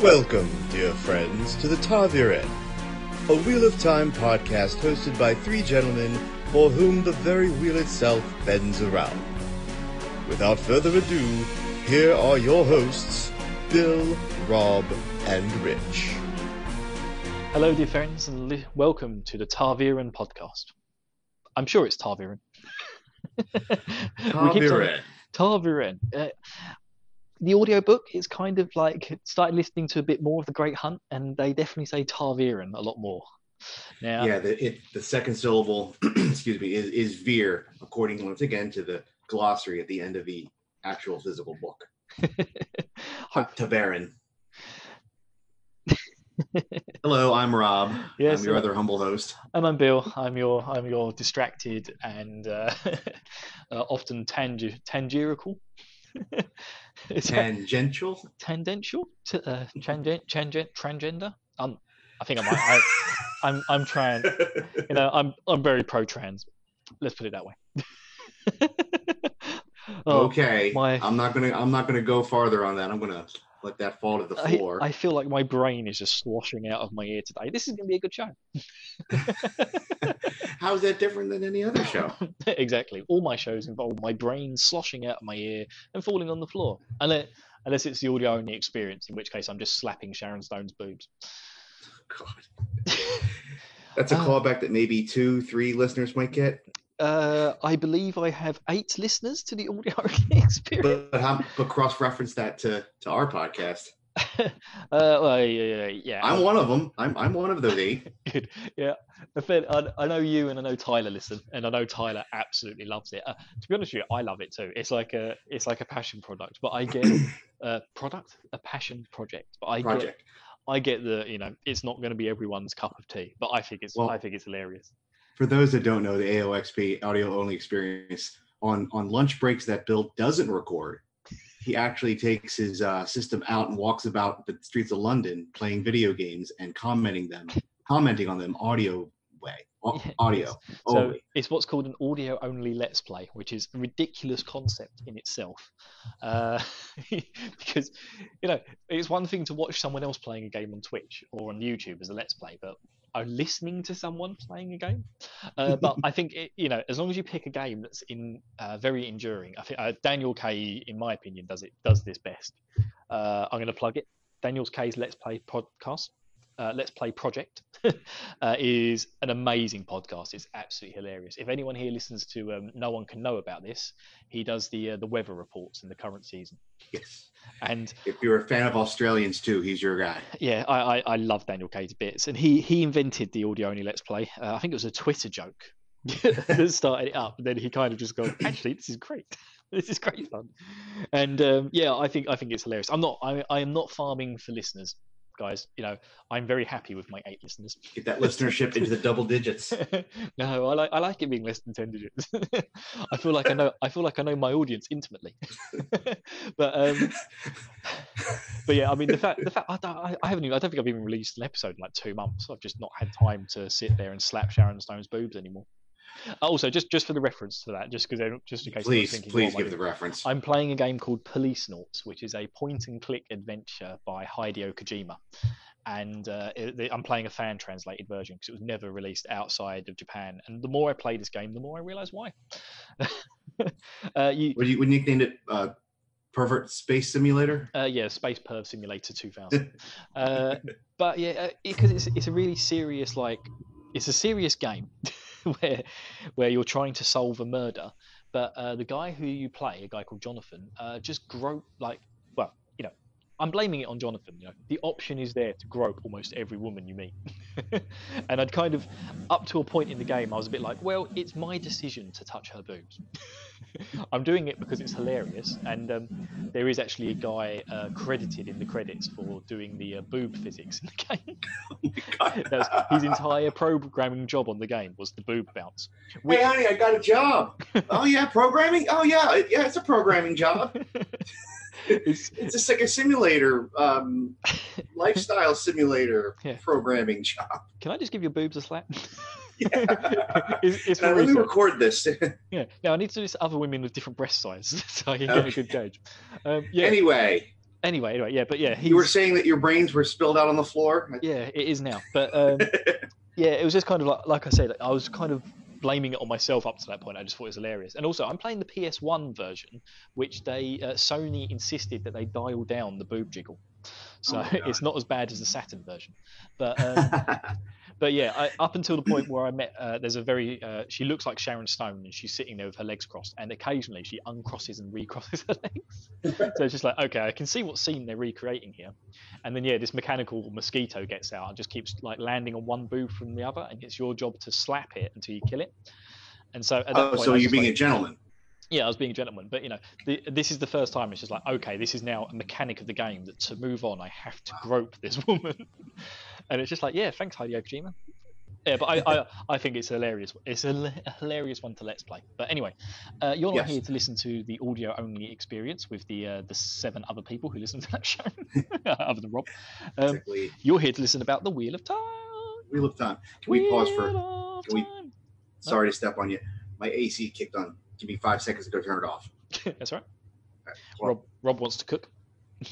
Welcome, dear friends, to the Taviren, a Wheel of Time podcast hosted by three gentlemen for whom the very wheel itself bends around. Without further ado, here are your hosts, Bill, Rob, and Rich. Hello, dear friends, and li- welcome to the Tarviran podcast. I'm sure it's Tarviran. We keep saying- Taviren. Tarviran. Uh, the audiobook is kind of like started listening to a bit more of The Great Hunt, and they definitely say Tarviran a lot more. Now, Yeah, the it, the second syllable, excuse me, is is veer, according once again to the glossary at the end of the actual physical book. Tabarin. Hello, I'm Rob. Yes, I'm your other humble host. and I'm Bill. I'm your I'm your distracted and uh, uh, often tangi- tangirical. Tangential. tangential? T- uh, tangent, tangent, transgender? Um, I think I might. I, I'm I'm trans. You know, I'm I'm very pro trans. Let's put it that way. Oh, okay, my- I'm not gonna I'm not gonna go farther on that. I'm gonna let that fall to the floor. I feel like my brain is just sloshing out of my ear today. This is going to be a good show. How is that different than any other show? exactly. All my shows involve my brain sloshing out of my ear and falling on the floor. Unless, unless it's the audio only experience, in which case I'm just slapping Sharon Stone's boobs. God. That's a Ah. callback that maybe two, three listeners might get. Uh, I believe I have eight listeners to the audio experience. But how, but cross reference that to to our podcast. uh, well, yeah, yeah, yeah. I'm one of them. I'm I'm one of those eight. Good. Yeah. I, I, I know you and I know Tyler listen, and I know Tyler absolutely loves it. Uh, to be honest with you, I love it too. It's like a it's like a passion product, but I get a product, a passion project. But I get I get the you know it's not going to be everyone's cup of tea, but I think it's Well- I think it's hilarious. For those that don't know, the AOXP audio only experience on on lunch breaks that Bill doesn't record, he actually takes his uh, system out and walks about the streets of London playing video games and commenting them, commenting on them audio way, audio So only. it's what's called an audio only let's play, which is a ridiculous concept in itself. Uh, because you know it's one thing to watch someone else playing a game on Twitch or on YouTube as a let's play, but are listening to someone playing a game. Uh, but I think it, you know as long as you pick a game that's in uh, very enduring, I think uh, Daniel K, in my opinion, does it does this best. Uh, I'm going to plug it. Daniel's K's Let's Play podcast. Uh, Let's Play Project uh, is an amazing podcast. It's absolutely hilarious. If anyone here listens to um, No One Can Know About This, he does the uh, the weather reports in the current season. yes. And If you're a fan of Australians too, he's your guy. yeah, I, I, I love Daniel K to bits. And he he invented the audio only Let's Play. Uh, I think it was a Twitter joke that started it up. And then he kind of just goes, actually, this is great. This is great fun. And um, yeah, I think I think it's hilarious. I'm not I, I am not farming for listeners, guys. You know, I'm very happy with my eight listeners. Get that listenership into the double digits. no, I like I like it being less than ten digits. I feel like I know I feel like I know my audience intimately. but um, but yeah, I mean the fact the fact I, I haven't even, I don't think I've even released an episode in like two months. I've just not had time to sit there and slap Sharon Stone's boobs anymore. Also, just just for the reference to that, just because just in case Please, thinking, please give the reference. I'm playing a game called Policenauts, which is a point and click adventure by Hideo Kojima. And uh, it, I'm playing a fan translated version because it was never released outside of Japan. And the more I play this game, the more I realize why. uh, you, What do you what nicknamed it? Uh, Pervert Space Simulator. uh, yeah, Space Perv Simulator 2000. uh, but yeah, because it's it's a really serious like it's a serious game where where you're trying to solve a murder, but uh, the guy who you play, a guy called Jonathan, uh, just grope like. I'm blaming it on Jonathan. You know, the option is there to grope almost every woman you meet, and I'd kind of, up to a point in the game, I was a bit like, well, it's my decision to touch her boobs. I'm doing it because it's hilarious, and um, there is actually a guy uh, credited in the credits for doing the uh, boob physics in the game. His entire programming job on the game was the boob bounce. Hey, honey, I got a job. oh yeah, programming. Oh yeah, yeah, it's a programming job. It's, It's just like a simulator, um, lifestyle simulator Yeah. programming job. can I just give your boobs a slap? Yeah. it's, for let me record this. Yeah. Now I need to do this to other women with different breast sizes so I can get a good gauge. Um, yeah. Anyway, anyway, anyway, yeah, but yeah, You were saying that your brains were spilled out on the floor. yeah, it is now. But um, yeah, it was just kind of like, like I said, I was kind of blaming it on myself up to that point. I just thought it was hilarious. And also, I'm playing the PS1 version, which they uh, Sony insisted that they dial down the boob jiggle, so Oh it's not as bad as the Saturn version. But um, but yeah, I, up until the point where I met, uh, there's a very, uh, she looks like Sharon Stone, and she's sitting there with her legs crossed, and occasionally she uncrosses and recrosses her legs. so it's just like, okay, I can see what scene they're recreating here. And then yeah, this mechanical mosquito gets out and just keeps like landing on one boob from the other, and it's your job to slap it until you kill it. And so at that oh, point, so you're being like, a gentleman. Yeah, I was being a gentleman, but you know, the, this is the first time it's just like, okay, this is now a mechanic of the game that to move on, I have to grope this woman, and it's just like, yeah, thanks, Hideo Kojima. Yeah, but I, I, I think it's hilarious. It's a, a hilarious one to let's play. But anyway, uh, you're not Yes. here to listen to the audio only experience with the uh, the seven other people who listen to that show, other than Rob. Um, Exactly. you're here to listen about the Wheel of Time. Wheel of Time. Can we pause for? Can we- Sorry to step on you. My AC kicked on. Give me five seconds to go turn it off. That's right. Right, on. Rob, Rob wants to cook.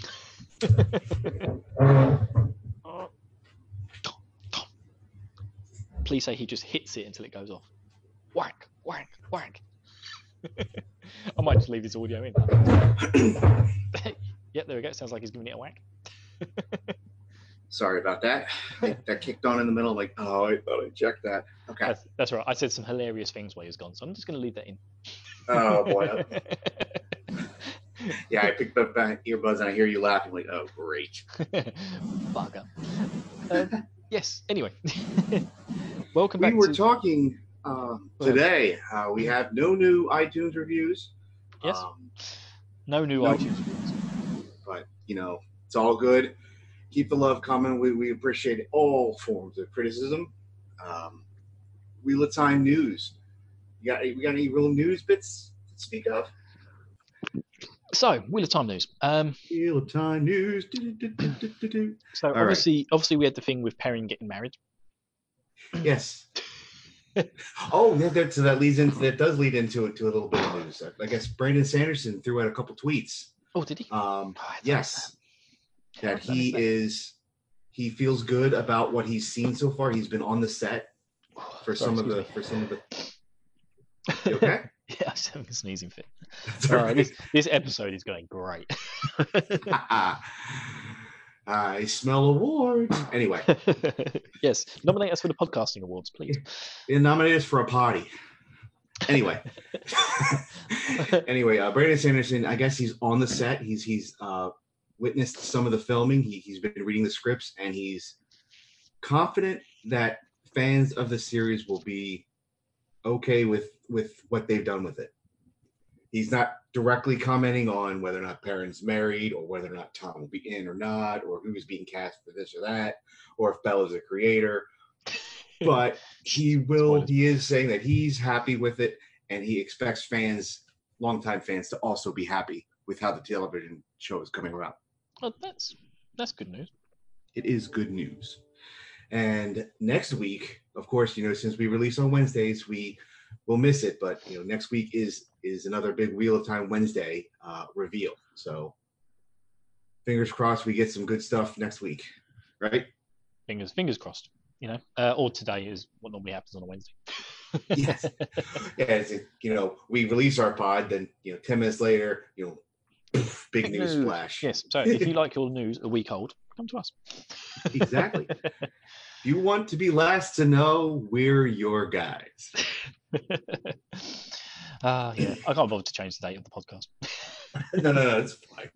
Please say he just hits it until it goes off. Whack, whack, whack. I might just leave his audio in. yep, there we go. Sounds like he's giving it a whack. Sorry about that. That- kicked on in the middle. Like, oh, I thought I checked that. Okay. That's, that's right. I said some hilarious things while he was gone, so I'm just going to leave that in. Oh boy. Yeah, I picked up my earbuds and I hear you laughing. Like, oh, great. Bugger. Um, yes. Anyway, welcome back. We were to talking uh, today. Uh, we have no new iTunes reviews. Yes. Um, no new No. iTunes reviews. but you know, it's all good. Keep the love coming. We, we appreciate all forms of criticism. Um, Wheel of Time news. You got we got any real news bits to speak of? So, Wheel of Time news. Um, Wheel of Time news. So right. obviously, obviously, we had the thing with Perrin getting married. Yes. oh, yeah. That, so that leads into that does lead into it to a little bit of news. I guess Brandon Sanderson threw out a couple tweets. Oh, did he? Um, Oh, I thought yes, that. that How did I he is. He feels good about what he's seen so far. He's been on the set for sorry, some of the excuse for some of the. You okay? yeah, I was having a sneezing fit. That's All right, this, this episode is going great. I smell awards. Anyway, yes, nominate us for the podcasting awards, please. they nominated us for a party. Anyway, anyway, uh, Brandon Sanderson. I guess he's on the set. He's he's uh, witnessed some of the filming. He, he's been reading the scripts, and he's confident that fans of the series will be okay with with what they've done with it. He's not directly commenting on whether or not Perrin's married, or whether or not Tom will be in or not, or who's being cast for this or that, or if Bella's a creator. But he will. He is saying that he's happy with it, and he expects fans, longtime fans, to also be happy with how the television show is coming around. Well, that's that's good news. It is good news. And next week, of course, you know, since we release on Wednesdays, we will miss it. But you know, next week is is another big Wheel of Time Wednesday uh, reveal. So fingers crossed we get some good stuff next week, right? Fingers fingers crossed. You know, uh, or today is what normally happens on a Wednesday. Yes. Yeah, it's, you know, we release our pod, then you know, ten minutes later, you know, big news News. flash. Yes. So if you like your news a week old, come to us. Exactly. if you want to be last to know, we're your guys. Ah, yeah. I can't bother to change the date of the podcast. no, no, no, it's fine.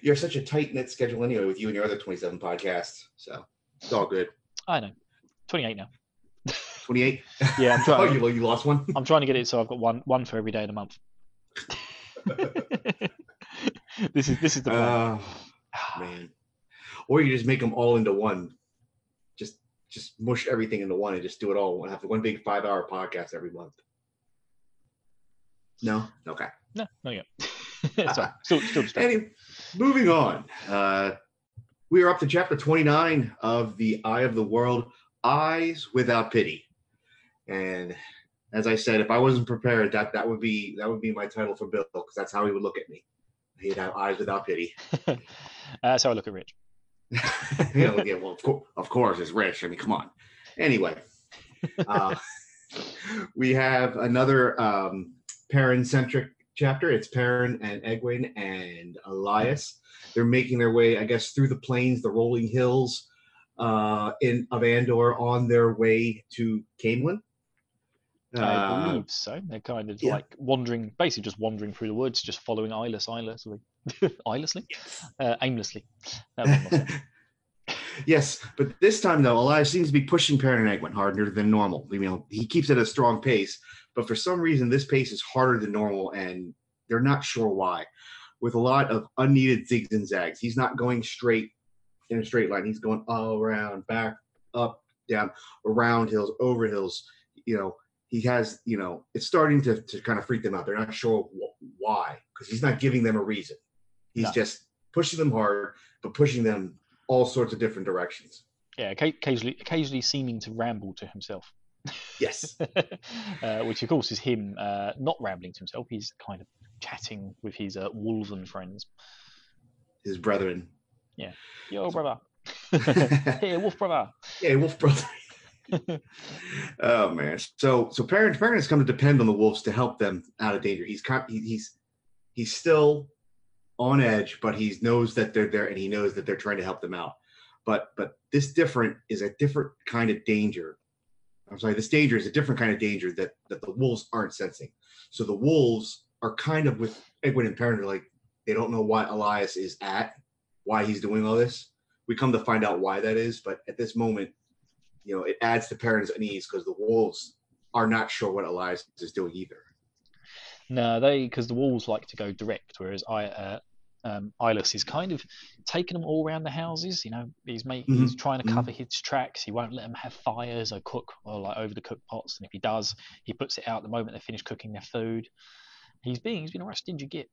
You're such a tight knit schedule anyway with you and your other 27 podcasts. So it's all good. I know. 28 now. 28? Yeah, I'm Oh, trying. you, you lost one? I'm trying to get it so I've got one one for every day in the month. this is this is the. Oh, man. Or you just make them all into one. Just just mush everything into one and just do it all. Have one big five hour podcast every month. No? Okay. no, no, yeah. Sorry, still still. Anyway, moving on. Uh, we are up to chapter 29 of The Eye of the World Eyes Without Pity. And as I said, if I wasn't prepared, that that would be that would be my title for Bill because that's how he would look at me. He'd have eyes without pity. uh, that's how I look at Rich. you know, yeah, well, of, course, of course, it's Rich. I mean, come on. Anyway, uh, we have another um, Perrin-centric chapter. It's Perrin and Egwene and Elyas. They're making their way, I guess, through the plains, the rolling hills uh, in of Andor on their way to Caemlyn. I Uh, believe so. They're kind of yeah. like wandering, basically just wandering through the woods, just following Eyeless, eyelessly, eyelessly, uh, aimlessly. That was not it. yes, but this time though, Elyas seems to be pushing Perrin and Egwene harder than normal. You know, he keeps at a strong pace, but for some reason, this pace is harder than normal, and they're not sure why. With a lot of unneeded zigs and zags, he's not going straight in a straight line. He's going all around, back, up, down, around hills, over hills. You know, he has. You know, it's starting to to kind of freak them out. They're not sure wh- why because he's not giving them a reason. He's No. just pushing them hard, but pushing them all sorts of different directions. Yeah, occasionally, occasionally seeming to ramble to himself. Yes. uh, which of course is him uh, not rambling to himself. He's kind of chatting with his uh, wolven friends. His brethren. Yeah. Yo, brother. hey, wolf brother. Yeah, Wolf brother. oh man. So so Perrin's Perrin's come to depend on the wolves to help them out of danger. He's he's he's still on edge, but he knows that they're there and he knows that they're trying to help them out. But but this different is a different kind of danger. I'm sorry, this danger is a different kind of danger that that the wolves aren't sensing. So the wolves are kind of with Egwene and Perrin, like they don't know why Elyas is at, why he's doing all this. We come to find out why that is, but at this moment, you know, it adds to Perrin's unease because the wolves are not sure what Elyas is doing either. No, they because the wolves like to go direct, whereas I uh, um, is kind of taking them all around the houses. You know, he's making he's trying to mhm. cover his tracks. He won't let them have fires or cook or like over the cook pots. And if he does, he puts it out the moment they finish cooking their food. He's being he's been a right stingy git.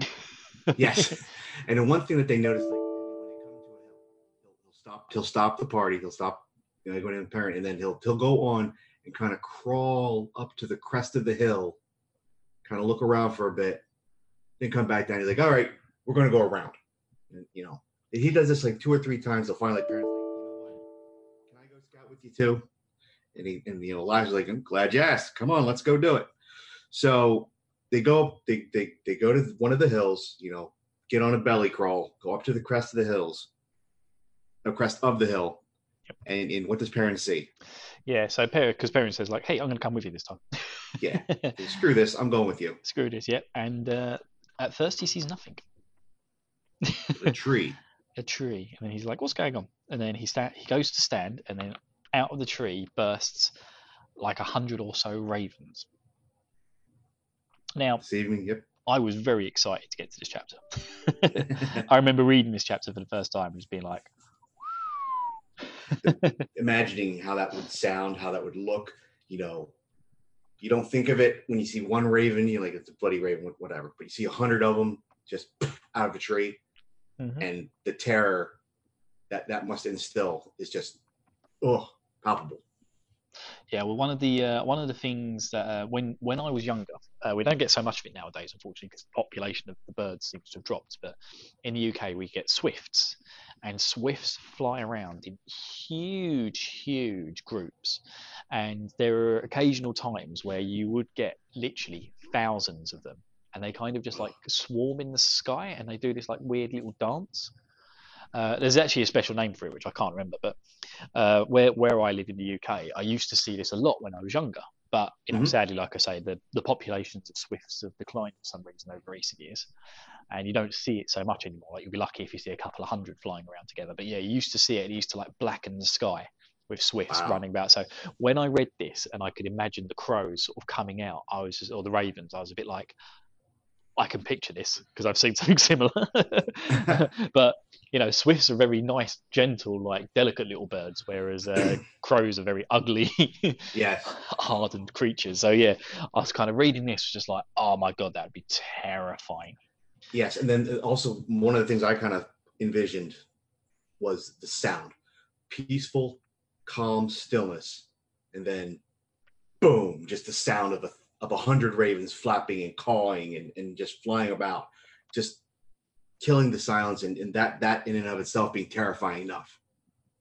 Yes. and the one thing that they notice, like when they come to a hill, he'll, he'll stop. He'll stop the party. He'll stop. You know, going in parent, and then he'll he'll go on and kind of crawl up to the crest of the hill, kind of look around for a bit, then come back down. He's like, "All right, we're going to go around." And you know, he does this like two or three times. He'll finally, Perrin's like, "You know what? Can I go scout with you too?" And he and you know, Elijah's like, "I'm glad you asked. Come on, let's go do it." So they go they, they they go to one of the hills you know get on a belly crawl go up to the crest of the hills the crest of the hill and, and what does parents see Yeah, so because Perry says like, "Hey, I'm going to come with you this time." Yeah. screw this i'm going with you Screw this, yeah. And uh, at first he sees nothing. a tree a tree, and then he's like, "What's going on?" And then he sta- he goes to stand, and then out of the tree bursts like a hundred or so ravens. Now, this evening yep I was very excited to get to this chapter. I remember reading this chapter for the first time, and just being like, imagining how that would sound how that would look you know. You don't think of it when you see one raven you're like it's a bloody raven whatever but you see a hundred of them just out of a tree. Mhm. and the terror that that must instill is just oh palpable Yeah, well, one of the uh, one of the things that uh, when when I was younger, uh, we don't get so much of it nowadays, unfortunately, because the population of the birds seems to have dropped. But in the UK, we get swifts, and swifts fly around in huge, huge groups, and there are occasional times where you would get literally thousands of them, and they kind of just like swarm in the sky, and they do this like weird little dance. Uh, there's actually a special name for it, which I can't remember, but uh, where where I live in the UK, I used to see this a lot when I was younger. But you know, Mhm. sadly, like I say, the, the populations of swifts have declined for some reason over recent years, and you don't see it so much anymore. Like you'll be lucky if you see a couple of hundred flying around together. But yeah, you used to see it. It used to like blacken the sky with swifts Wow. running about. So when I read this and I could imagine the crows sort of coming out, I was just, or the ravens, I was a bit like, I can picture this because I've seen something similar. but you know, swifts are very nice, gentle, like delicate little birds, whereas uh, crows are very ugly, yes hardened creatures. So yeah, I was kind of reading this, just like, oh my god, that would be terrifying. Yes, and then also one of the things I kind of envisioned was the sound, peaceful, calm stillness, and then boom, just the sound of a of a hundred ravens flapping and cawing and, and just flying about. just killing the silence and, and that that in and of itself being terrifying enough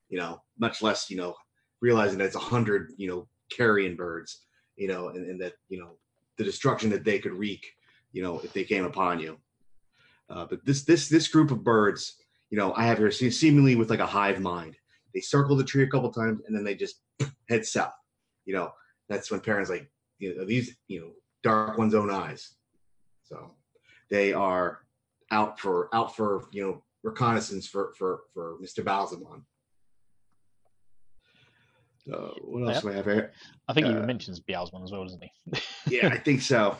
you know much less you know realizing that it's a hundred you know carrion birds you know and, and that you know the destruction that they could wreak you know if they came upon you uh, but this this this group of birds you know i have here seemingly with like a hive mind they circle the tree a couple times and then they just head south you know that's when Perrin's like you know these you know dark one's own eyes so they are out for out for you know reconnaissance for for for Mr. Ba'alzamon. Uh, what else Yeah. do we have here? I think he Uh, even mentions Beelzebub as well, doesn't he? Yeah, I think so.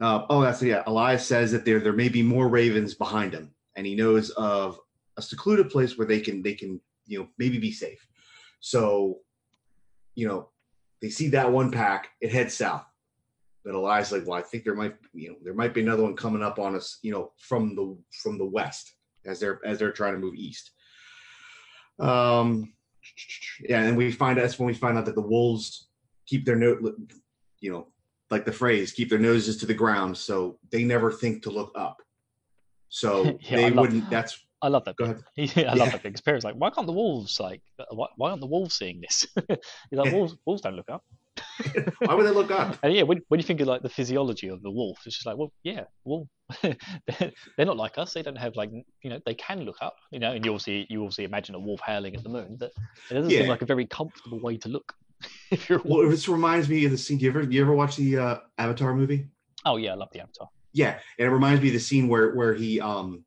Uh, oh, that's yeah. Elyas says that there there may be more ravens behind him, and he knows of a secluded place where they can they can you know maybe be safe. So, you know, they see that one pack, it heads south. But Elyas like, well, I think there might you know there might be another one coming up on us, you know, from the from the west as they're as they're trying to move east. Um, yeah, and we find that's when we find out that the wolves keep their note, you know, like the phrase, keep their noses to the ground, so they never think to look up. So Yeah, they wouldn't. That's I love that. Go bit. I love Yeah. that thing. Because Perry's like, why can't the wolves like, why, why aren't the wolves seeing this? He's like, Yeah. wolves, wolves don't look up. why would they look up? And yeah, when, when you think of like the physiology of the wolf, it's just like, well, yeah, wolf, they're they're not like us. They don't have like, you know, they can look up, you know, and you obviously you obviously imagine a wolf howling at the moon, but it doesn't seem like a very comfortable way to look. if you're Well, this reminds me of the scene. Do you ever you ever watch the uh, Avatar movie? Oh yeah, I love the Avatar. Yeah, and it reminds me of the scene where where he um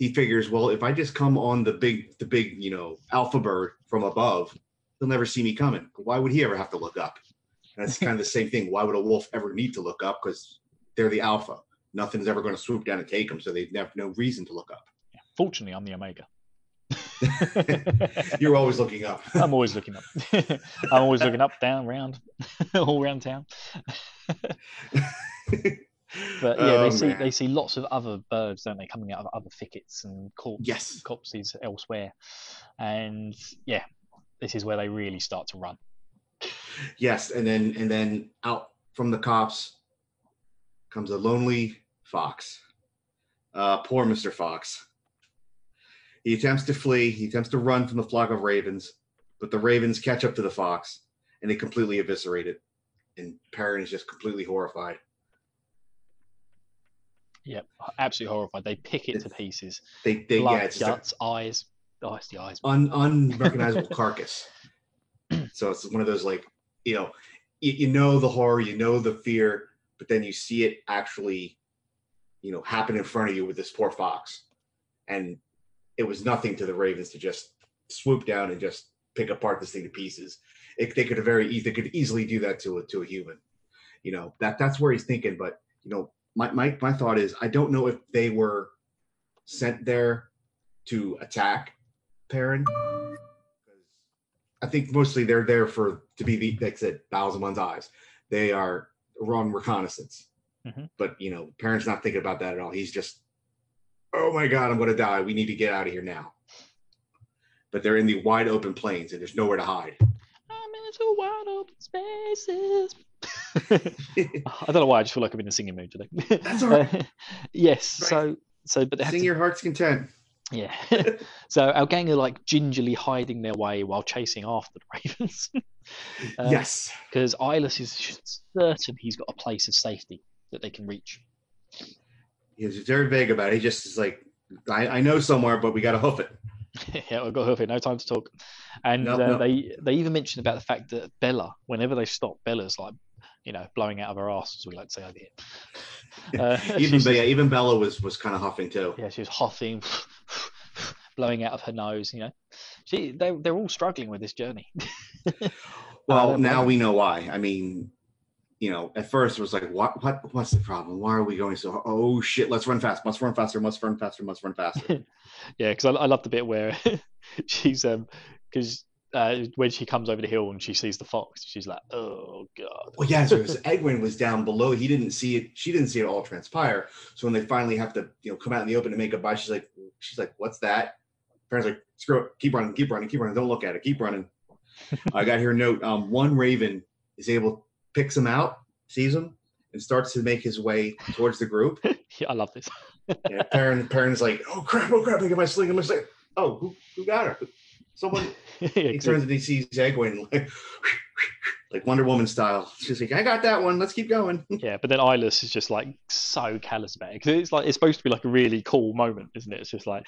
he figures, well, if I just come on the big the big you know alpha bird from above, he'll never see me coming. Why would he ever have to look up? And it's kind of the same thing. Why would a wolf ever need to look up? Because they're the alpha. Nothing's ever going to swoop down and take them, so they have no reason to look up. Fortunately, I'm the Omega. You're always looking up. I'm always looking up. I'm always looking up, down, round, all around town. But yeah, Oh, they see man. they see lots of other birds, don't they, coming out of other thickets and corpse, Yes. corpses elsewhere. And yeah, this is where they really start to run. Yes, and then and then out from the copse comes a lonely fox. Uh, poor Mr. Fox. He attempts to flee. He attempts to run from the flock of ravens, but the ravens catch up to the fox and they completely eviscerate it. And Perrin is just completely horrified. Yep, absolutely horrified. They pick it to pieces. They, they Blood, yeah, it's just a- guts, eyes. Oh, it's the eyes. un, unrecognizable carcass. So it's one of those like, you know, you, you know the horror, you know the fear, but then you see it actually, you know, happen in front of you with this poor fox, and it was nothing to the Ravens to just swoop down and just pick apart this thing to pieces. It, they could have very easy, they could easily do that to a to a human. You know that that's where he's thinking, but you know, my my my thought is I don't know if they were sent there to attack Perrin. I think mostly they're there for to be the like I said, one's eyes. They are wrong reconnaissance. Mhm. But you know, Perrin's not thinking about that at all. He's just, oh my god, I'm gonna die. We need to get out of here now. But they're in the wide open plains and there's nowhere to hide. I'm into wide open spaces. I don't know why. I just feel like I'm in a singing mood today. That's all right. Uh, yes. Right. So so, but they have Sing to your heart's content. Yeah. so our gang are like gingerly hiding their way while chasing after the ravens. Uh, yes. Because Eyeless is certain he's got a place of safety that they can reach. He's very vague about it. He just is like, I, I know somewhere, but we gotta hoof it. yeah, we've got hoof it, no time to talk. And uh, they they even mentioned about the fact that Bella, whenever they stop, Bella's like, you know, blowing out of her ass, as we like to say over here. Uh, even yeah, even Bella was was kind of huffing too. yeah, she was huffing, blowing out of her nose. You know, she they they're all struggling with this journey. Well, Uh, now we know why. I mean, you know, at first it was like, what, what, what's the problem? Why are we going so? Oh shit! Let's run fast. Must run faster. Must run faster. Must run faster. Yeah, because I, I love the bit where she's um because uh, when she comes over the hill and she sees the fox, she's like, oh god. well, yeah. So it was- Egwene was down below. He didn't see it. She didn't see it all transpire. So when they finally have to, you know, come out in the open to make a buy, she's like, she's like, what's that? Perrin's like, screw it. Keep running. Keep running. Keep running. Don't look at it. Keep running. I got here a note. Um, one raven is able picks him out, sees him, and starts to make his way towards the group. yeah, I love this. And Perrin, Perrin's like, "Oh crap! Oh crap! I get my sling! I my sling! Oh, who who got her? Someone." yeah, He turns and he sees Egwene like, like Wonder Woman style. She's like, "I got that one. Let's keep going." Yeah, but then Eyeless is just like so callous about it because it's like it's supposed to be like a really cool moment, isn't it? It's just like,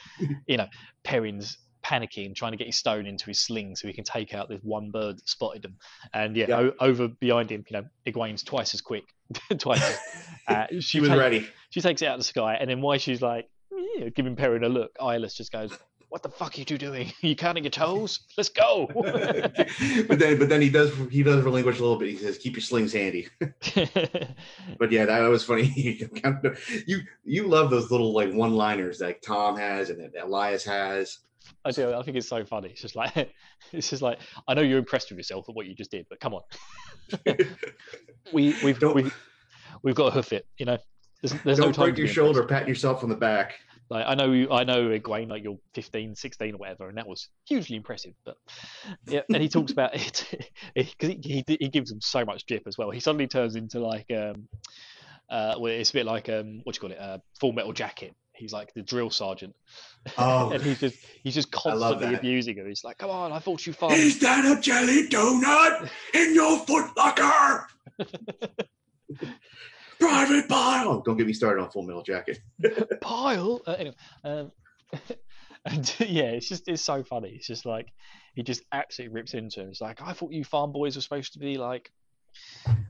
you know, Perrin's panicking, trying to get his stone into his sling so he can take out this one bird that spotted him, and yeah, Yeah. O- over behind him, you know, Egwene's twice as quick, twice. As, uh, she She was take- ready. She takes it out of the sky, and then while she's like, yeah, giving Perrin a look, Eyeless just goes, "What the fuck are you two doing? you counting your toes? Let's go!" but then, but then he does he does relinquish a little bit. He says, "Keep your slings handy." But yeah, that was funny. you you love those little like one liners like Tom has and that Elyas has. I do. I think it's so funny. It's just like it's just like I know you're impressed with yourself at what you just did, but come on, we we've Don't- we've, we've got to hoof it. You know, there's, there's Don't no time break to your shoulder, impressed. patting yourself on the back. Like I know you, I know Egwene, like you're 15, 16 or whatever, and that was hugely impressive. But yeah, and he talks about it because he, he he gives him so much drip as well. He suddenly turns into like um uh well, it's a bit like um what do you call it uh, Full Metal Jacket. He's like the drill sergeant, Oh, and he's just he's just constantly abusing her. He's like, "Come on, I thought you fun." is that a jelly donut in your foot locker? Private Pyle. Oh, don't get me started on Full Metal Jacket. pile. Uh, anyway, um, and yeah, it's just it's so funny. It's just like he just absolutely rips into him. It's like I thought you farm boys were supposed to be like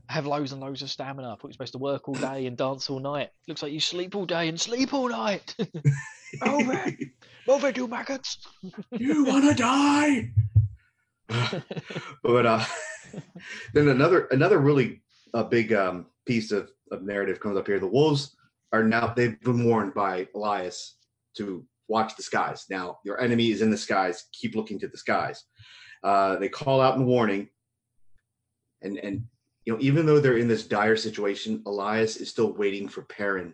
have loads and loads of stamina. I thought you're supposed to work all day and dance all night. Looks like you sleep all day and sleep all night. Over, over, you maggots. you wanna die? but uh, then another another really a big um, piece of, of narrative comes up here. The wolves are now they've been warned by Elyas to watch the skies. Now your enemy is in the skies. Keep looking to the skies. Uh, they call out in warning, and and you know even though they're in this dire situation, Elyas is still waiting for Perrin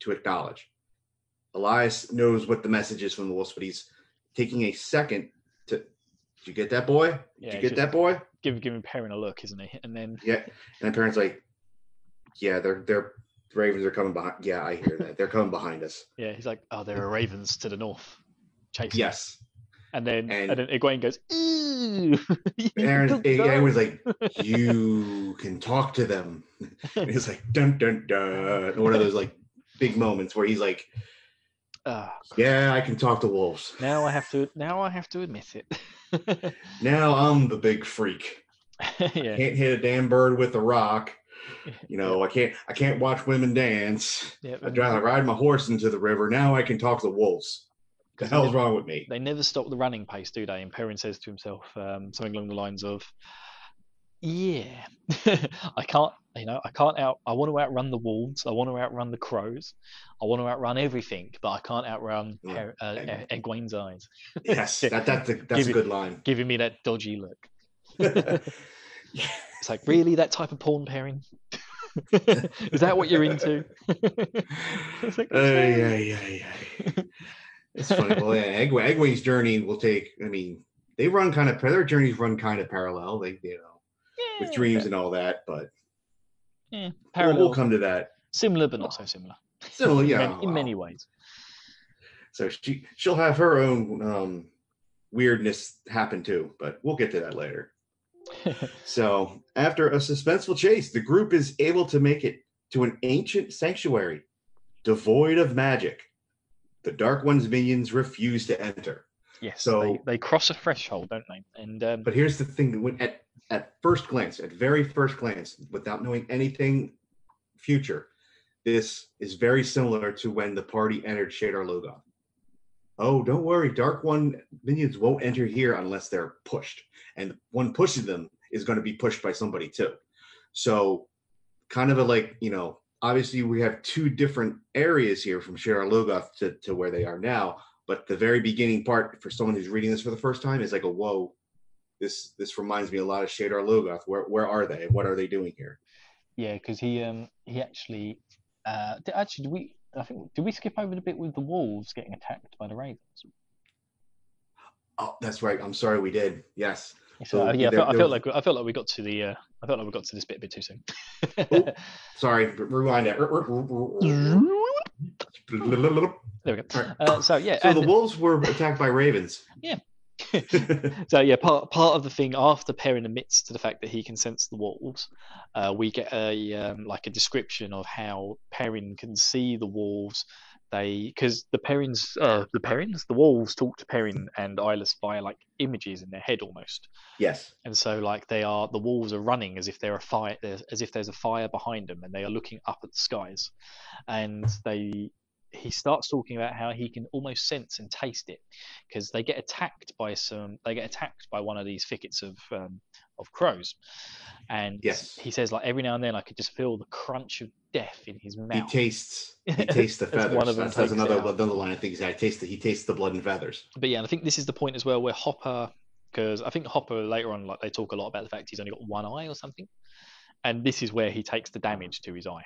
to acknowledge. Elyas knows what the message is from the wolves, but he's taking a second to. Did you get that boy? Did Yeah, you get that boy? Give giving Perrin a look, isn't he? And then Yeah. And Perrin's like, yeah, they're they're the Ravens are coming behind. Yeah, I hear that. They're coming behind us. yeah, he's like, "Oh, there are ravens to the north, chasing." us." Yes. And then And- and, then Egwene goes, "Ooh." Aaron, Good God. Aaron's like, you can talk to them. And he's like, dun dun dun. One of those like big moments where he's like, Ah, yeah, I can talk to wolves. now I have to. Now I have to admit it. Now I'm the big freak. yeah, Can't hit a damn bird with a rock. You know, I can't I can't watch women dance. yeah. I'd rather ride my horse into the river. Now I can talk to the wolves. The hell's never- wrong with me? They never stop the running pace, do they? And Perrin says to himself um, something along the lines of, "Yeah, I can't. You know, I can't out. I want to outrun the wolves. I want to outrun the crows. I want to outrun everything, but I can't outrun Yeah, uh. E- Egwene's eyes, Yes, that, that's a, that's Give a it- good line. giving me that dodgy look." It's like, really, that type of porn pairing? Is that what you're into? It's like, Ay, "Okay." ay, ay, ay. It's funny. Well, yeah, Egg, Egwene's journey will take. I mean, they run kind of their journeys run kind of parallel. They, you know, with dreams okay. and all that. But Yeah, we'll, we'll come to that. similar but not so similar. In, yeah, many, in many ways. So she she'll have her own um, weirdness happen too. But we'll get to that later. So, after a suspenseful chase, the group is able to make it to an ancient sanctuary devoid of magic. The Dark One's minions refuse to enter. Yes, So- they, they cross a threshold, don't they? And um, But here's the thing: when at at first glance, at very first glance, without knowing anything future, this is very similar to when the party entered Shadar Logoth. Oh, don't worry, Dark One minions won't enter here unless they're pushed, and one pushing them is going to be pushed by somebody too. So, kind of a like you know, obviously we have two different areas here from Shadar Logoth to to where they are now. But the very beginning part for someone who's reading this for the first time is like a whoa, this this reminds me a lot of Shadar Logoth. Where where are they? What are they doing here? yeah, because he um he actually uh actually we I think did we skip over the bit with the wolves getting attacked by the ravens? Oh, that's right. I'm sorry, we did. Yes, So, uh, yeah, I felt, I felt like I felt like we got to the uh, I felt like we got to this bit a bit too soon. Oh. Sorry, rewind it. there we go. Alright. Uh, so yeah, So and- the wolves were attacked by ravens. so yeah, part part of the thing after Perrin admits to the fact that he can sense the wolves, uh, we get a um, like a description of how Perrin can see the wolves. They because the Perrins, uh, the Perrins, the wolves talk to Perrin and Eyeless via like images in their head almost, yes. and so like they are the wolves are running as if they're a fire, as if there's a fire behind them, and they are looking up at the skies, and they he starts talking about how he can almost sense and taste it because they get attacked by some they get attacked by one of these thickets of um, of crows and Yes. he says like every now and then i could just feel the crunch of death in his mouth. He tastes. He tastes the feathers. one of them that's, that's another another line I think he's had. Taste the, he tastes the blood and feathers. but yeah and i think this is the point as well where hopper because i think hopper later on like they talk a lot about the fact he's only got one eye or something and this is where he takes the damage to his eye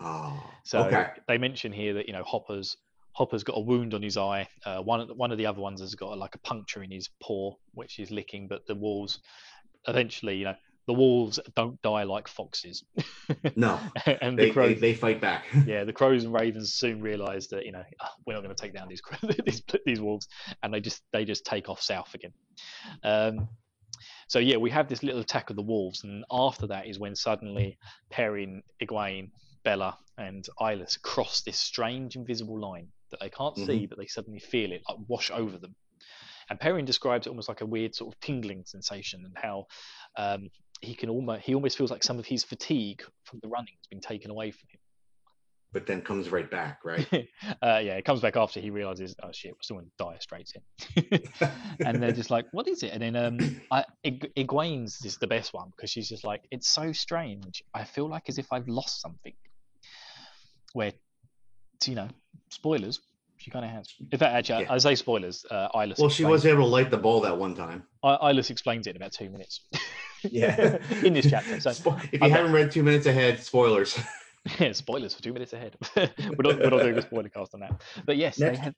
Oh. So okay. they mention here that you know Hopper's Hopper's got a wound on his eye. Uh, one of the- one of the other ones has got like a puncture in his paw, which he's licking. But the wolves, eventually, you know, the wolves don't die like foxes. No, and they, the crows, they, they fight back. yeah, the crows and ravens soon realise that you know "Ah, we're not going to take down these these these wolves, and they just they just take off south again. Um, so yeah, we have this little attack of the wolves, and after that is when suddenly Perrin, Egwene, Bella, and Eyeless cross this strange invisible line that they can't see, but they suddenly feel it like wash over them. And Perrin describes it almost like a weird sort of tingling sensation, and how um, he can almost he almost feels like some of his fatigue from the running has been taken away from him. but then comes right back, right? uh, yeah, it comes back after he realizes, oh shit, we're still in dire straits here. and they're just like, what is it? And then um, I, Egwene's is the best one because she's just like, it's so strange. I feel like as if I've lost something. Where, you know, spoilers. She kind of has. In fact, actually, Yeah. I, I say spoilers. Uh, Eyeless. well, she was able to light the ball that one time. I- Eyeless explains it in about two minutes. Yeah. in this chapter. So Spo- if you I've got- haven't read two minutes ahead, spoilers. yeah, spoilers for two minutes ahead. we're, not, we're not doing a spoiler cast on that. But yes, they have,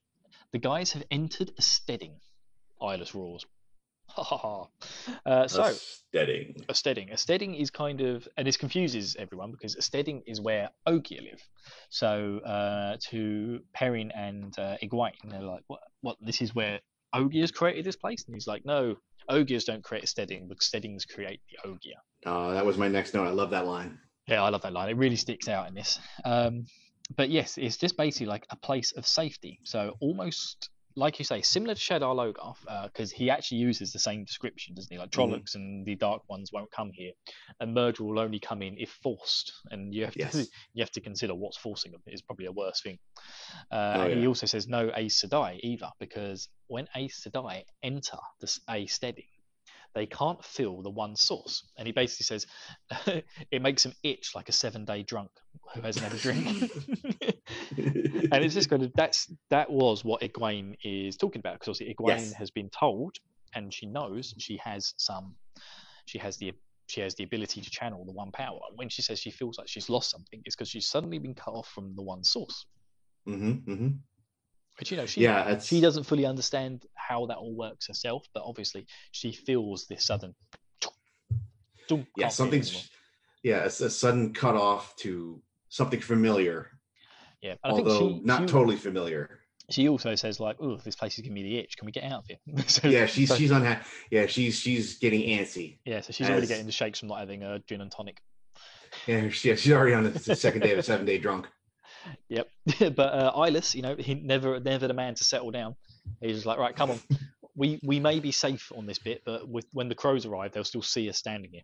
the guys have entered a steading. Eyeless roars. Uh, so, steading. a steading. A steading is kind of, and this confuses everyone because a steading is where Ogier live. So, uh, to Perrin and uh, Egwene, they're like, what, what, this is where Ogier's created this place? And he's like, no, Ogiers don't create a steading, but steadings create the Ogier. Uh, that was my next note. I love that line. Yeah, I love that line. It really sticks out in this. Um, but yes, it's just basically like a place of safety. So almost like you say, similar to Shadar Logoth, because he actually uses the same description, doesn't he? Like Mhm. Trollocs and the Dark Ones won't come here, and Murder will only come in if forced. And you have to you have to consider what's forcing them is probably a worse thing. Uh, Oh, and he also says no Aes Sedai either, because when Aes Sedai enter the a steading, they can't fill the one source. And he basically says it makes them itch like a seven day drunk who hasn't had a drink. and it's just kind of that's that was what Egwene is talking about because obviously Egwene Yes. has been told and she knows she has some she has the she has the ability to channel the one power. When she says she feels like she's lost something, it's because she's suddenly been cut off from the one source. hmm hmm But you know, she Yeah, it's, she doesn't fully understand how that all works herself, but obviously she feels this sudden. Yeah, something's yeah, it's a sudden cut off to something familiar, Yeah, and I think although she, not she, totally familiar. she also says like, "Oh, this place is giving me the itch. Can we get out of here?" so, Yeah, she's so- she's unhappy. Yeah, she's she's getting antsy. yeah, so she's already getting the shakes from not having a gin and tonic. Yeah, she, yeah, she's already on the second day of a seven day drunk. Yep, but uh, Eyeless, you know, he never never the man to settle down. He's just like, right, come on. We, we may be safe on this bit, but with when the crows arrive, they'll still see us standing here.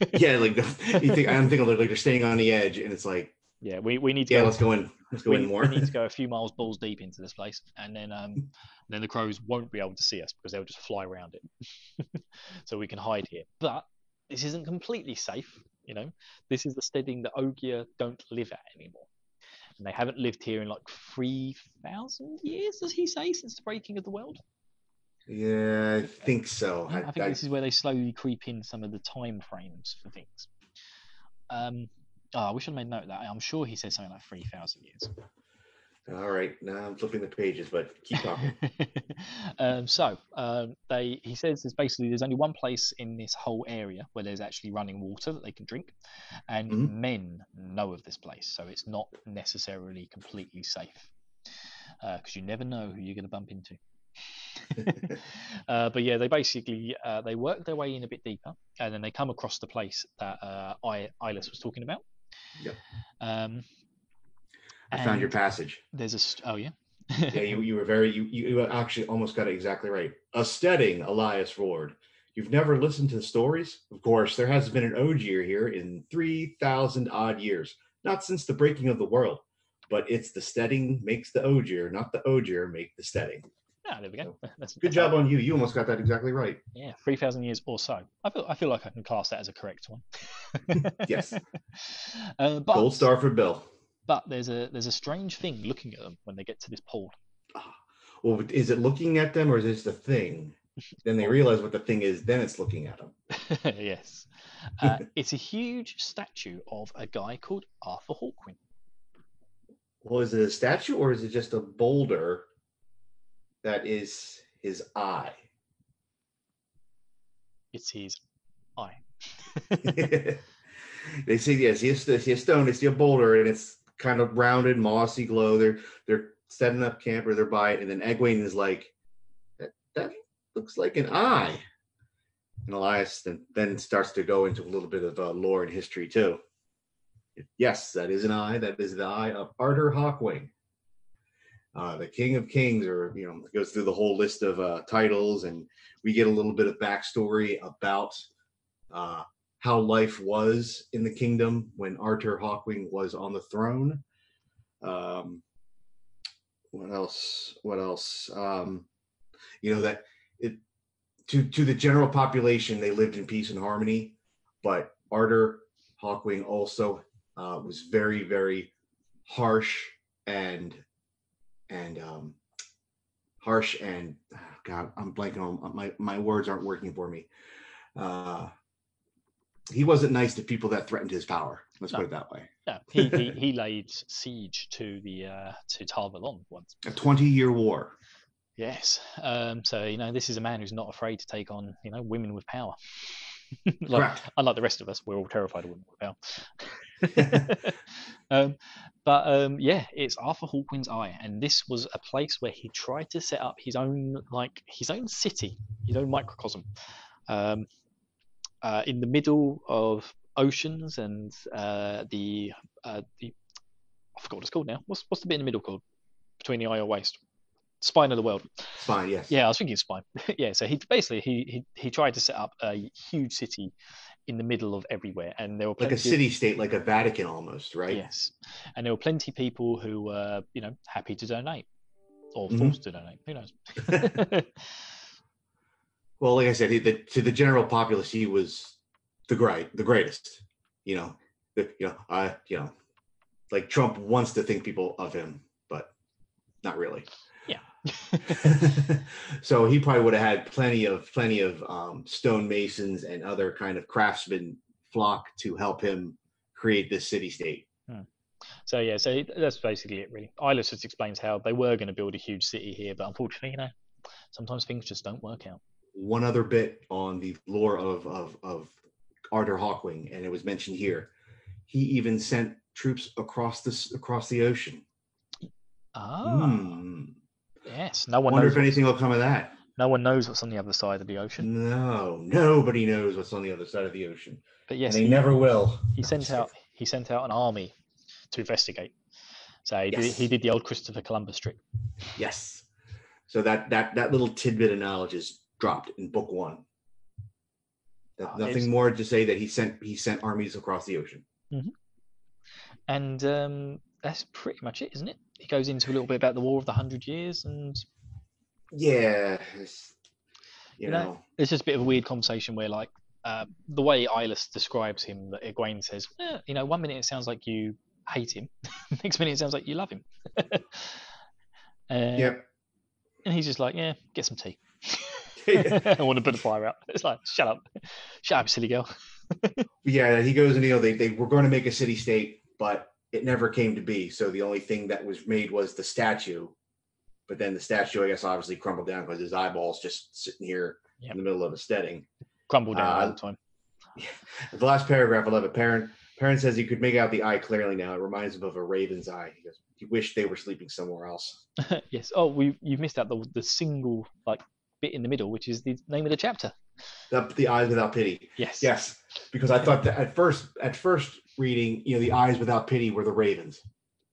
Yeah, like the, you think I'm thinking like they're standing on the edge, and it's like, Yeah, we, we need to yeah, go. let's go in, let's go we, in we more. need to go a few miles balls deep into this place, and then um, then the crows won't be able to see us because they'll just fly around it, so we can hide here. But this isn't completely safe, you know. This is the steading that Ogier don't live at anymore, and they haven't lived here in like three thousand years, does he say, since the breaking of the world? Yeah, I think so. I, I, think I- this is where they slowly creep in some of the time frames for things. Um, oh, I wish I'd made note of that. I'm sure he said something like three thousand years. All right, now I'm flipping the pages, but keep talking. um, so um, they, he says there's basically there's only one place in this whole area where there's actually running water that they can drink, and Mhm. men know of this place, so it's not necessarily completely safe because you never know who you're going to bump into. uh, but yeah, they basically uh, they work their way in a bit deeper, and then they come across the place that uh, I Ilis was talking about. Yep. Um, I found your passage. There's a st- oh yeah. Yeah, you, you were very you, you actually almost got it exactly right. A steading, Elyas roared. You've never listened to the stories? Of course, there hasn't been an Ogier here in three thousand odd years, not since the breaking of the world. But it's the steading makes the Ogier, not the Ogier make the steading. Ah, there we go. That's, Good job on you. You almost got that exactly right. Yeah, three thousand years or so. I feel I feel like I can class that as a correct one. Yes. uh, but Gold star for Bill. But there's a there's a strange thing looking at them when they get to this pool. Well, is it looking at them or is it the thing? Then they realize what the thing is. Then it's looking at them. yes, uh, it's a huge statue of a guy called Arthur Hawkwing. Well, is it a statue or is it just a boulder that is his eye? It's his eye. they see, yes, see a, see a stone, they see a boulder, and it's kind of rounded, mossy glow. They're they're setting up camp or they're by it, and then Egwene is like, that, that looks like an eye. And Elyas then, then starts to go into a little bit of uh, lore and history too. Yes, that is an eye. That is the eye of Arthur Hawkwing, uh, the King of Kings, or you know, goes through the whole list of uh, titles, and we get a little bit of backstory about uh, how life was in the kingdom when Arthur Hawkwing was on the throne. Um, what else? What else? Um, you know that it to to the general population they lived in peace and harmony, but Arthur Hawkwing also uh, was very very harsh and and um, harsh and ah, God, I'm blanking on my my words aren't working for me. Uh, he wasn't nice to people that threatened his power. Let's No. put it that way. Yeah, he, he, he laid siege to the uh, to Tar Valon once. A 20 year war. Yes. Um, so you know, this is a man who's not afraid to take on you know women with power. like, Correct. unlike the rest of us, we're all terrified of women with power. um, but um, yeah, it's Arthur Hawkwing's Eye, and this was a place where he tried to set up his own like his own city, his own microcosm, um, uh, in the middle of oceans and uh, the uh, the I forgot what it's called now. What's what's the bit in the middle called between the eye and waist? Spine of the world. Spine, yes. Yeah, I was thinking spine. yeah, so he basically he, he he tried to set up a huge city in the middle of everywhere, and there were Like a city state, like a Vatican almost, right? Yes, and there were plenty of people who were you know happy to donate or Mhm. forced to donate. Who knows? Well, like I said, he, the, to the general populace, he was the great, the greatest. You know, the, you know, I, you know, like Trump wants to think people of him, but not really. Yeah. so he probably would have had plenty of plenty of um, stonemasons and other kind of craftsmen flock to help him create this city state. so yeah, so that's basically it really. Elyas just explains how they were going to build a huge city here, but unfortunately, you know, sometimes things just don't work out. One other bit on the lore of of of Arthur Hawkwing, and it was mentioned here. He even sent troops across this across the ocean. Ah, Hmm. yes. No one Wonder knows. if anything will come of that. no one knows what's on the other side of the ocean. No, nobody knows what's on the other side of the ocean, But yes, and they he, never will. he sent out he sent out an army to investigate. So he, did, he did the old Christopher Columbus trick. Yes. So that that that little tidbit of knowledge is dropped in book one. Ah, Nothing more to say that he sent he sent armies across the ocean. And um, that's pretty much it, isn't it? He goes into a little bit about the War of the Hundred Years, and Yeah, it's- you, You know, know, it's just a bit of a weird conversation where, like, uh, the way Elyas describes him, that Egwene says, eh, you know, one minute it sounds like you hate him, next minute it sounds like you love him. uh, Yep. And he's just like, yeah, get some tea. I want to put the fire out. It's like, shut up, shut up, silly girl. yeah, he goes and you know they they were going to make a city state, but it never came to be. So the only thing that was made was the statue. But then the statue, I guess, obviously crumbled down because his eyeballs just sitting here Yep. in the middle of a steading. Crumbled down Uh, all the time. The last paragraph, I love it. Perrin Perrin says he could make out the eye clearly now. It reminds him of a raven's eye. He goes, he wished they were sleeping somewhere else. yes. Oh, we you've missed out the the single like bit in the middle, which is the name of the chapter. The, the eyes without pity. Yes. Yes, because I thought that at first, at first reading, you know, the eyes without pity were the ravens.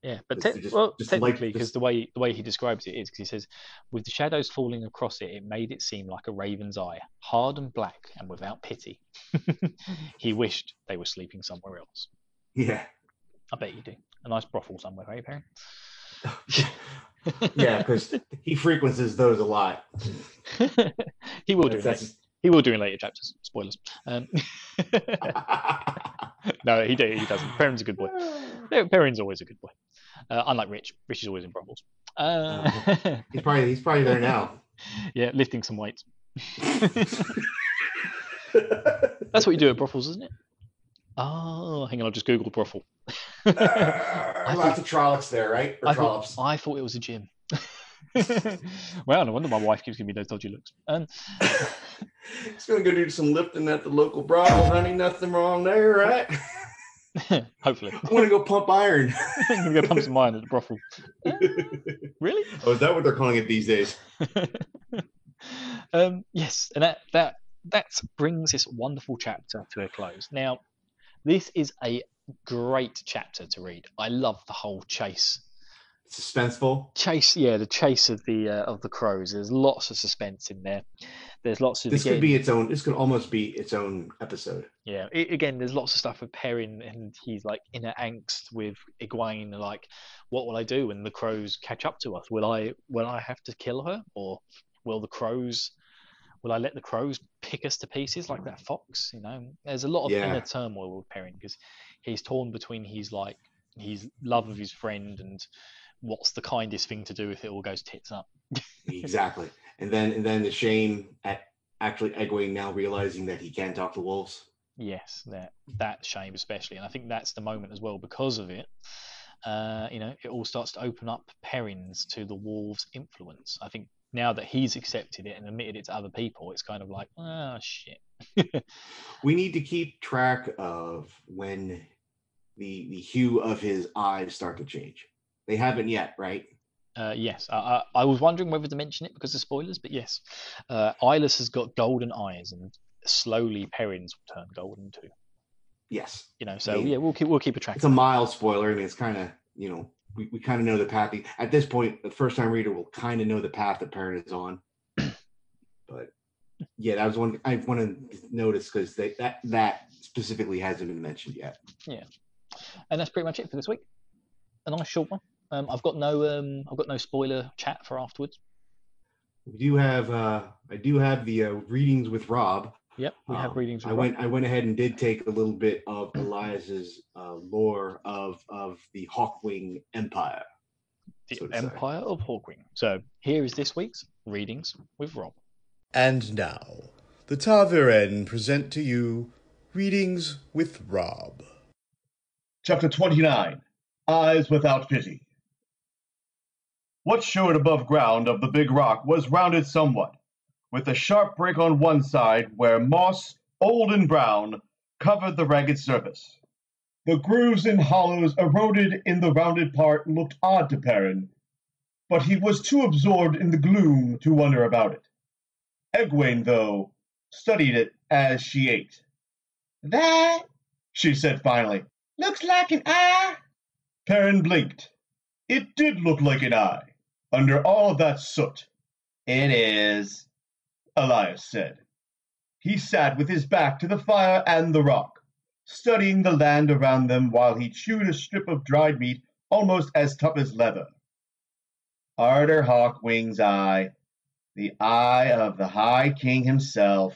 Yeah, but te- just- well, just like technically, because the way the way he describes it is because he says, with the shadows falling across it, it made it seem like a raven's eye, hard and black and without pity. he wished they were sleeping somewhere else. Yeah, I bet you do. A nice brothel somewhere, right, Perry? yeah, because he frequences those a lot. he will do. That's- he will do in later chapters. Spoilers. Um, no, he do, he doesn't. Perrin's a good boy. Per- Perrin's always a good boy. Uh, unlike Rich. Rich is always in brothels. Uh, he's probably he's probably there now. yeah, lifting some weights. That's what you do at brothels, isn't it? Oh, hang on, I'll just Google brothel. Lots of trollops there, right? Or I trollops. thought, I thought it was a gym. well, no wonder my wife keeps giving me those dodgy looks. Um, He's gonna go do some lifting at the local brothel, honey. Nothing wrong there, right? hopefully, I'm gonna go pump iron. I'm gonna go pump some iron at the brothel. really? oh, is that what they're calling it these days? um, yes, and that that that brings this wonderful chapter to a close. Now, this is a great chapter to read. I love the whole chase Suspenseful. chase yeah the chase of the uh, of the crows there's lots of suspense in there there's lots of This could be its own. This could almost be its own episode. yeah i again there's lots of stuff with perrin and he's like in a angst with Egwene like what will i do when the crows catch up to us will i will i have to kill her or will the crows will i let the crows pick us to pieces like that fox you know there's a lot of Yeah. inner turmoil with perrin because he's torn between his like his love of his friend and what's the kindest thing to do if it all goes tits up exactly. And then and then the shame at actually Egwene now realizing that he can't talk to wolves. Yes, that that shame especially, and I think that's the moment as well because of it. Uh, you know, it all starts to open up Perrins to the wolves' influence. I think now that he's accepted it and admitted it to other people, it's kind of like, ah, shit. We need to keep track of when the the hue of his eyes start to change. They haven't yet, right? Uh, yes, I, I, I was wondering whether to mention it because of spoilers, but yes, uh, Elyas has got golden eyes, and slowly Perrins will turn golden too. Yes. You know, so Yeah. yeah, we'll keep we'll keep a track. It's a mild spoiler. I mean, it's kind of you know we, we kind of know the path. At this point, the first time reader will kind of know the path that Perrin is on. But yeah, that was one I want to notice because that that specifically hasn't been mentioned yet. Yeah, and that's pretty much it for this week. A nice short one. Um, I've got no um, I've got no spoiler chat for afterwards. We do have uh I do have the uh, readings with Rob. Yep, we have Um, readings. I went I went ahead and did take a little bit of Elyas's uh, lore of of the Hawkwing Empire. the so to say. Empire of Hawkwing. So here is this week's readings with Rob. And now, the Ta'veren present to you Readings with Rob. Chapter 29 Eyes Without Pity. What showed above ground of the big rock was rounded somewhat, with a sharp break on one side where moss, old and brown, covered the ragged surface. The grooves and hollows eroded in the rounded part looked odd to Perrin, but he was too absorbed in the gloom to wonder about it. Egwene, though, studied it as she ate. That, she said finally, looks like an eye. Perrin blinked. It did look like an eye, under all of that soot. It is, Elyas said. He sat with his back to the fire and the rock, studying the land around them while he chewed a strip of dried meat almost as tough as leather. Artur Hawkwing's eye, the eye of the High King himself.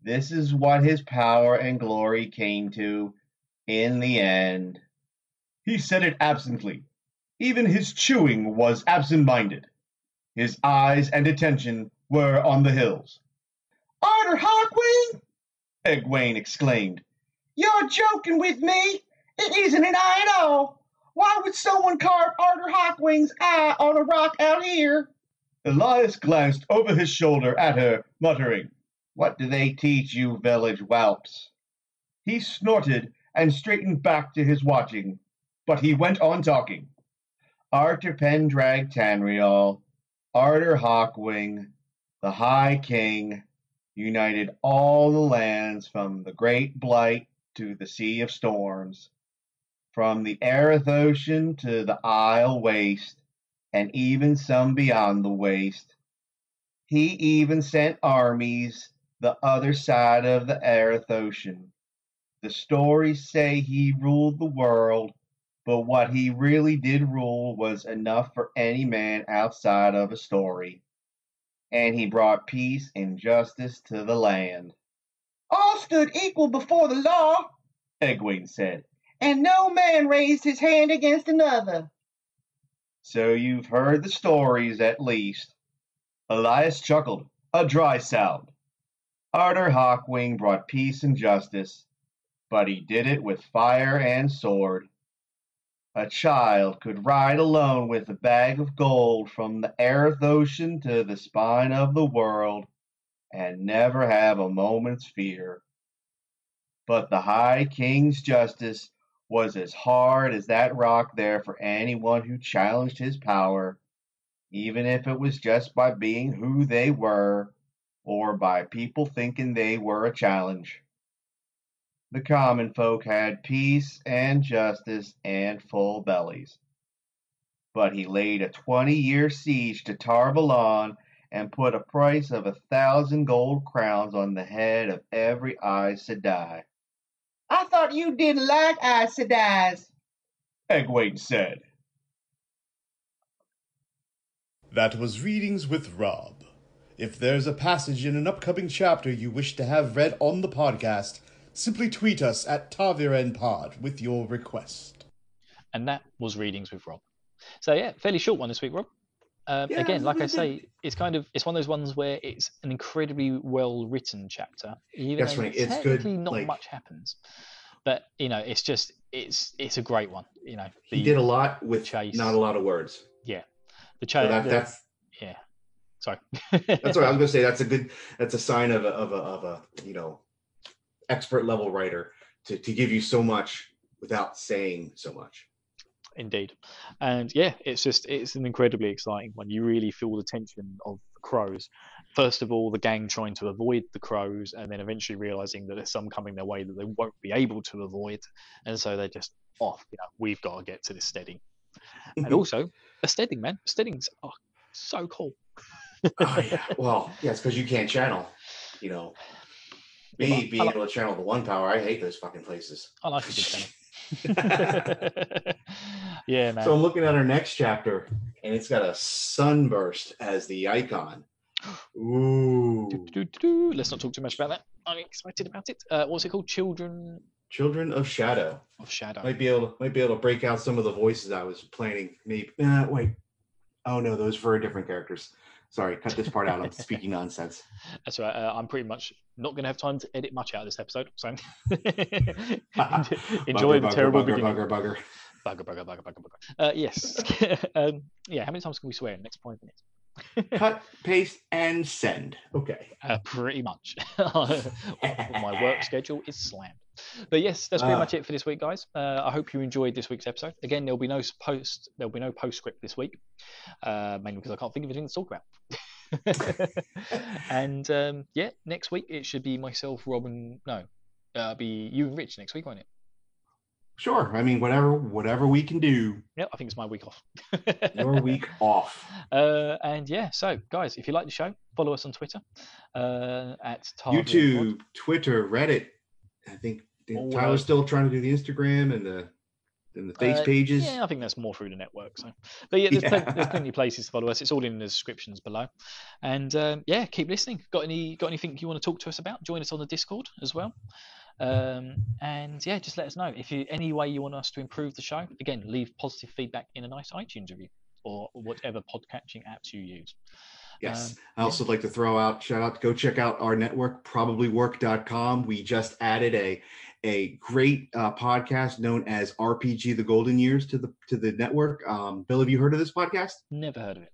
This is what his power and glory came to in the end. He said it absently. Even his chewing was absent minded. His eyes and attention were on the hills. Artur Hawkwing! Egwene exclaimed. You're joking with me! It isn't an eye at all! Why would someone carve Arthur Hawkwing's eye on a rock out here? Elyas glanced over his shoulder at her, muttering, What do they teach you, village whelps? He snorted and straightened back to his watching, but he went on talking. Arthur Paendrag Tanreall, Arthur Hawkwing, the High King, united all the lands from the Great Blight to the Sea of Storms, from the Aryth Ocean to the Aiel Waste, and even some beyond the waste. He even sent armies the other side of the Aryth Ocean. The stories say he ruled the world, but what he really did rule was enough for any man outside of a story. And he brought peace and justice to the land. All stood equal before the law, Egwene said, and no man raised his hand against another. So you've heard the stories at least. Elyas chuckled, a dry sound. Arthur Hawkwing brought peace and justice, but he did it with fire and sword. A child could ride alone with a bag of gold from the Aryth Ocean to the spine of the world and never have a moment's fear. But the High King's justice was as hard as that rock there for anyone who challenged his power, even if it was just by being who they were or by people thinking they were a challenge. The common folk had peace and justice and full bellies. But he laid a twenty year siege to Tar Valon and put a price of a thousand gold crowns on the head of every Aes Sedai. I thought you didn't like Aes Sedais, Egwene said. That was Readings with Rob. If there's a passage in an upcoming chapter you wish to have read on the podcast, simply tweet us at TavirenPod with your request. And that was Readings with Rob. So yeah, fairly short one this week, Rob. Um, Yeah, again, like I it- say, it's kind of it's one of those ones where it's an incredibly well written chapter, even That's right, it's good, technically not like- much happens. But you know, it's just it's it's a great one. You know, He did a lot with chase. not a lot of words. Yeah, the So chase. that, that's yeah. Sorry. that's what I was gonna say. That's a good. That's a sign of a of a of a you know expert level writer to to give you so much without saying so much. Indeed, and yeah, it's just it's an incredibly exciting one. You really feel the tension of the crows. First of all, the gang trying to avoid the crows, and then eventually realizing that there's some coming their way that they won't be able to avoid, and so they're just off. You know, we've got to get to this steading, and mm-hmm. also a steading man. Steadings are so cool. oh, yeah. Well, yeah, it's because you can't channel. You know, me but being like- able to channel the one power, I hate those fucking places. I like channel. yeah, man. So I'm looking at our next chapter, and it's got a sunburst as the icon. Ooh, Do-do-do-do. Let's not talk too much about that. I'm excited about it. Uh, what's it called? Children Children of Shadow. of Shadow. Might be able to might be able to break out some of the voices I was planning. Maybe uh, wait. Oh no, those were different characters. Sorry, cut this part out. I'm speaking nonsense. That's right. Uh, I'm pretty much not going to have time to edit much out of this episode. So enjoy Bugger, the terrible bugger, beginning. bugger, bugger. Bugger, bugger, bugger, bugger, bugger. Uh, yes. um, yeah. How many times can we swear in the next five minutes? Cut, paste, and send. Okay. Uh, pretty much. My work schedule is slammed. But yes, that's pretty Ah. much it for this week, guys. Uh, I hope you enjoyed this week's episode. Again, there'll be no post. There'll be no postscript this week, uh, mainly because I can't think of anything to talk about. and um, yeah, next week it should be myself, Robin. No, uh, be you and Rich next week, won't it? Sure. I mean, whatever, whatever we can do. Yeah, I think it's my week off. Your week off. Uh, and yeah, so guys, if you like the show, follow us on Twitter uh, at Target Pod. YouTube, Twitter, Reddit. I think All Tyler's still trying to do the Instagram and the and the face Uh, pages. Yeah, I think that's more through the network. So, but yeah, there's, Yeah. there's plenty of places to follow us. It's all in the descriptions below. And um, yeah, keep listening. Got any got anything you want to talk to us about? Join us on the Discord as well. Um, and yeah, just let us know if you any way you want us to improve the show. Again, leave positive feedback in a nice iTunes review or whatever podcatching apps you use. Yes. Um, I also like to throw out shout out go check out our network probablywork.com. We just added a a great uh, podcast known as RPG: The Golden Years to the to the network. Um, Bill, have you heard of this podcast? Never heard of it.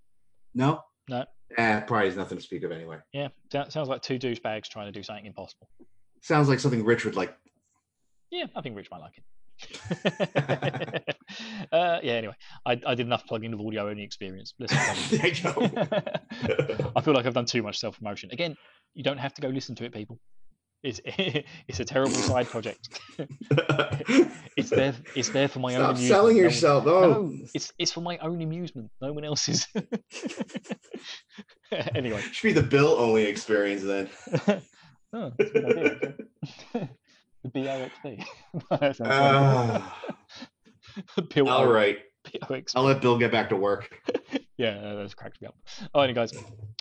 No. No. Eh, probably has nothing to speak of anyway. Yeah, sou- sounds like two douchebags trying to do something impossible. Sounds like something Rich would like. Yeah, I think Rich might like it. uh, yeah. Anyway, I, I did enough plugging of audio only experience. Listen, there you go. I feel like I've done too much self promotion. Again, you don't have to go listen to it, people. It's it's a terrible side project. It's there. It's there for my own Stop amusement. selling No yourself. Oh, No, it's it's for my own amusement. No one else's. anyway, should be the Bill only experience then. oh, that's a idea. the BOXP. Ah. Bill all right. I'll let Bill get back to work. Yeah, no, that's cracked me up. Oh, anyway, guys.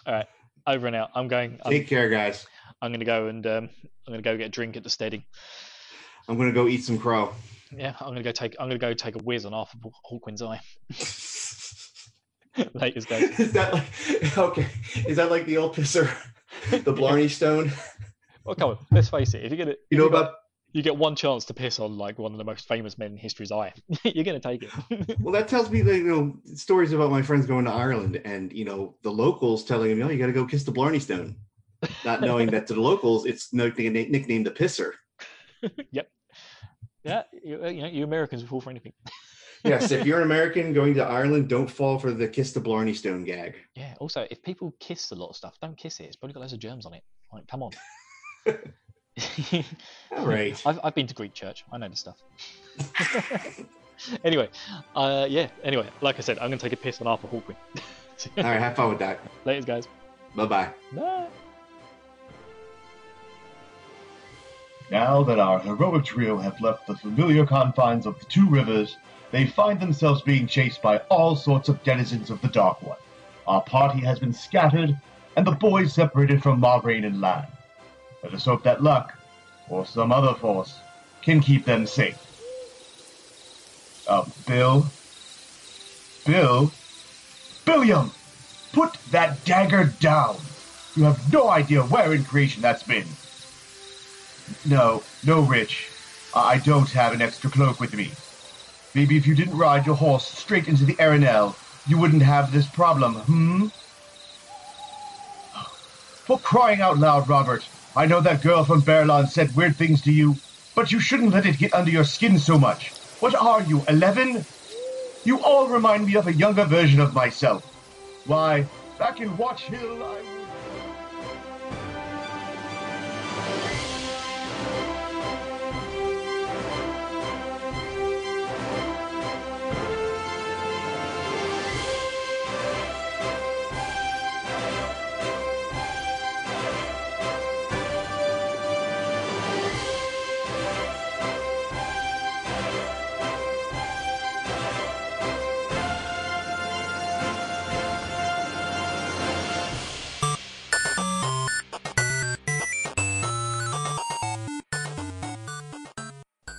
All right, over and out. I'm going. I'm, Take care, guys. I'm going to go and um, I'm going to go get a drink at the steady. I'm gonna go eat some crow. Yeah, I'm going to go take. I'm going to go take a whiz on Arthur Hawkwing's eye. Latest guys. Is that like okay? Is that like the old pisser, the Blarney Stone? Well, come on. Let's face it. If you're gonna, You know if got- about you get one chance to piss on like one of the most famous men in history's eye. You're going to take it. well, that tells me that you know stories about my friends going to Ireland and you know the locals telling me, "Oh, you got to go kiss the Blarney Stone," not knowing that to the locals it's nicknamed, nicknamed the pisser. Yep. Yeah, you, you know, you Americans fall for anything. Yes, if you're an American going to Ireland, don't fall for the kiss the Blarney Stone gag. Yeah. Also, if people kiss a lot of stuff, don't kiss it. It's probably got loads of germs on it. Like, come on. All right. I've, I've been to Greek church. I know this stuff. anyway, uh, yeah. Anyway, like I said, I'm going to take a piss on Arthur Hawkwing. All right, have fun with that. Later, guys. Bye-bye. bye. Now that our heroic trio have left the familiar confines of the two rivers, they find themselves being chased by all sorts of denizens of the Dark One. Our party has been scattered, and the boys separated from Moiraine and Lan. Let us hope that luck, or some other force, can keep them safe. Uh, Bill? Bill? Billiam! Put that dagger down! You have no idea where in creation that's been. No, no, Rich. I don't have an extra cloak with me. Maybe if you didn't ride your horse straight into the Arinelle, you wouldn't have this problem, hmm? For crying out loud, Robert, I know that girl from Baerlon said weird things to you, but you shouldn't let it get under your skin so much. What are you, 11? You all remind me of a younger version of myself. Why, back in Watch Hill, I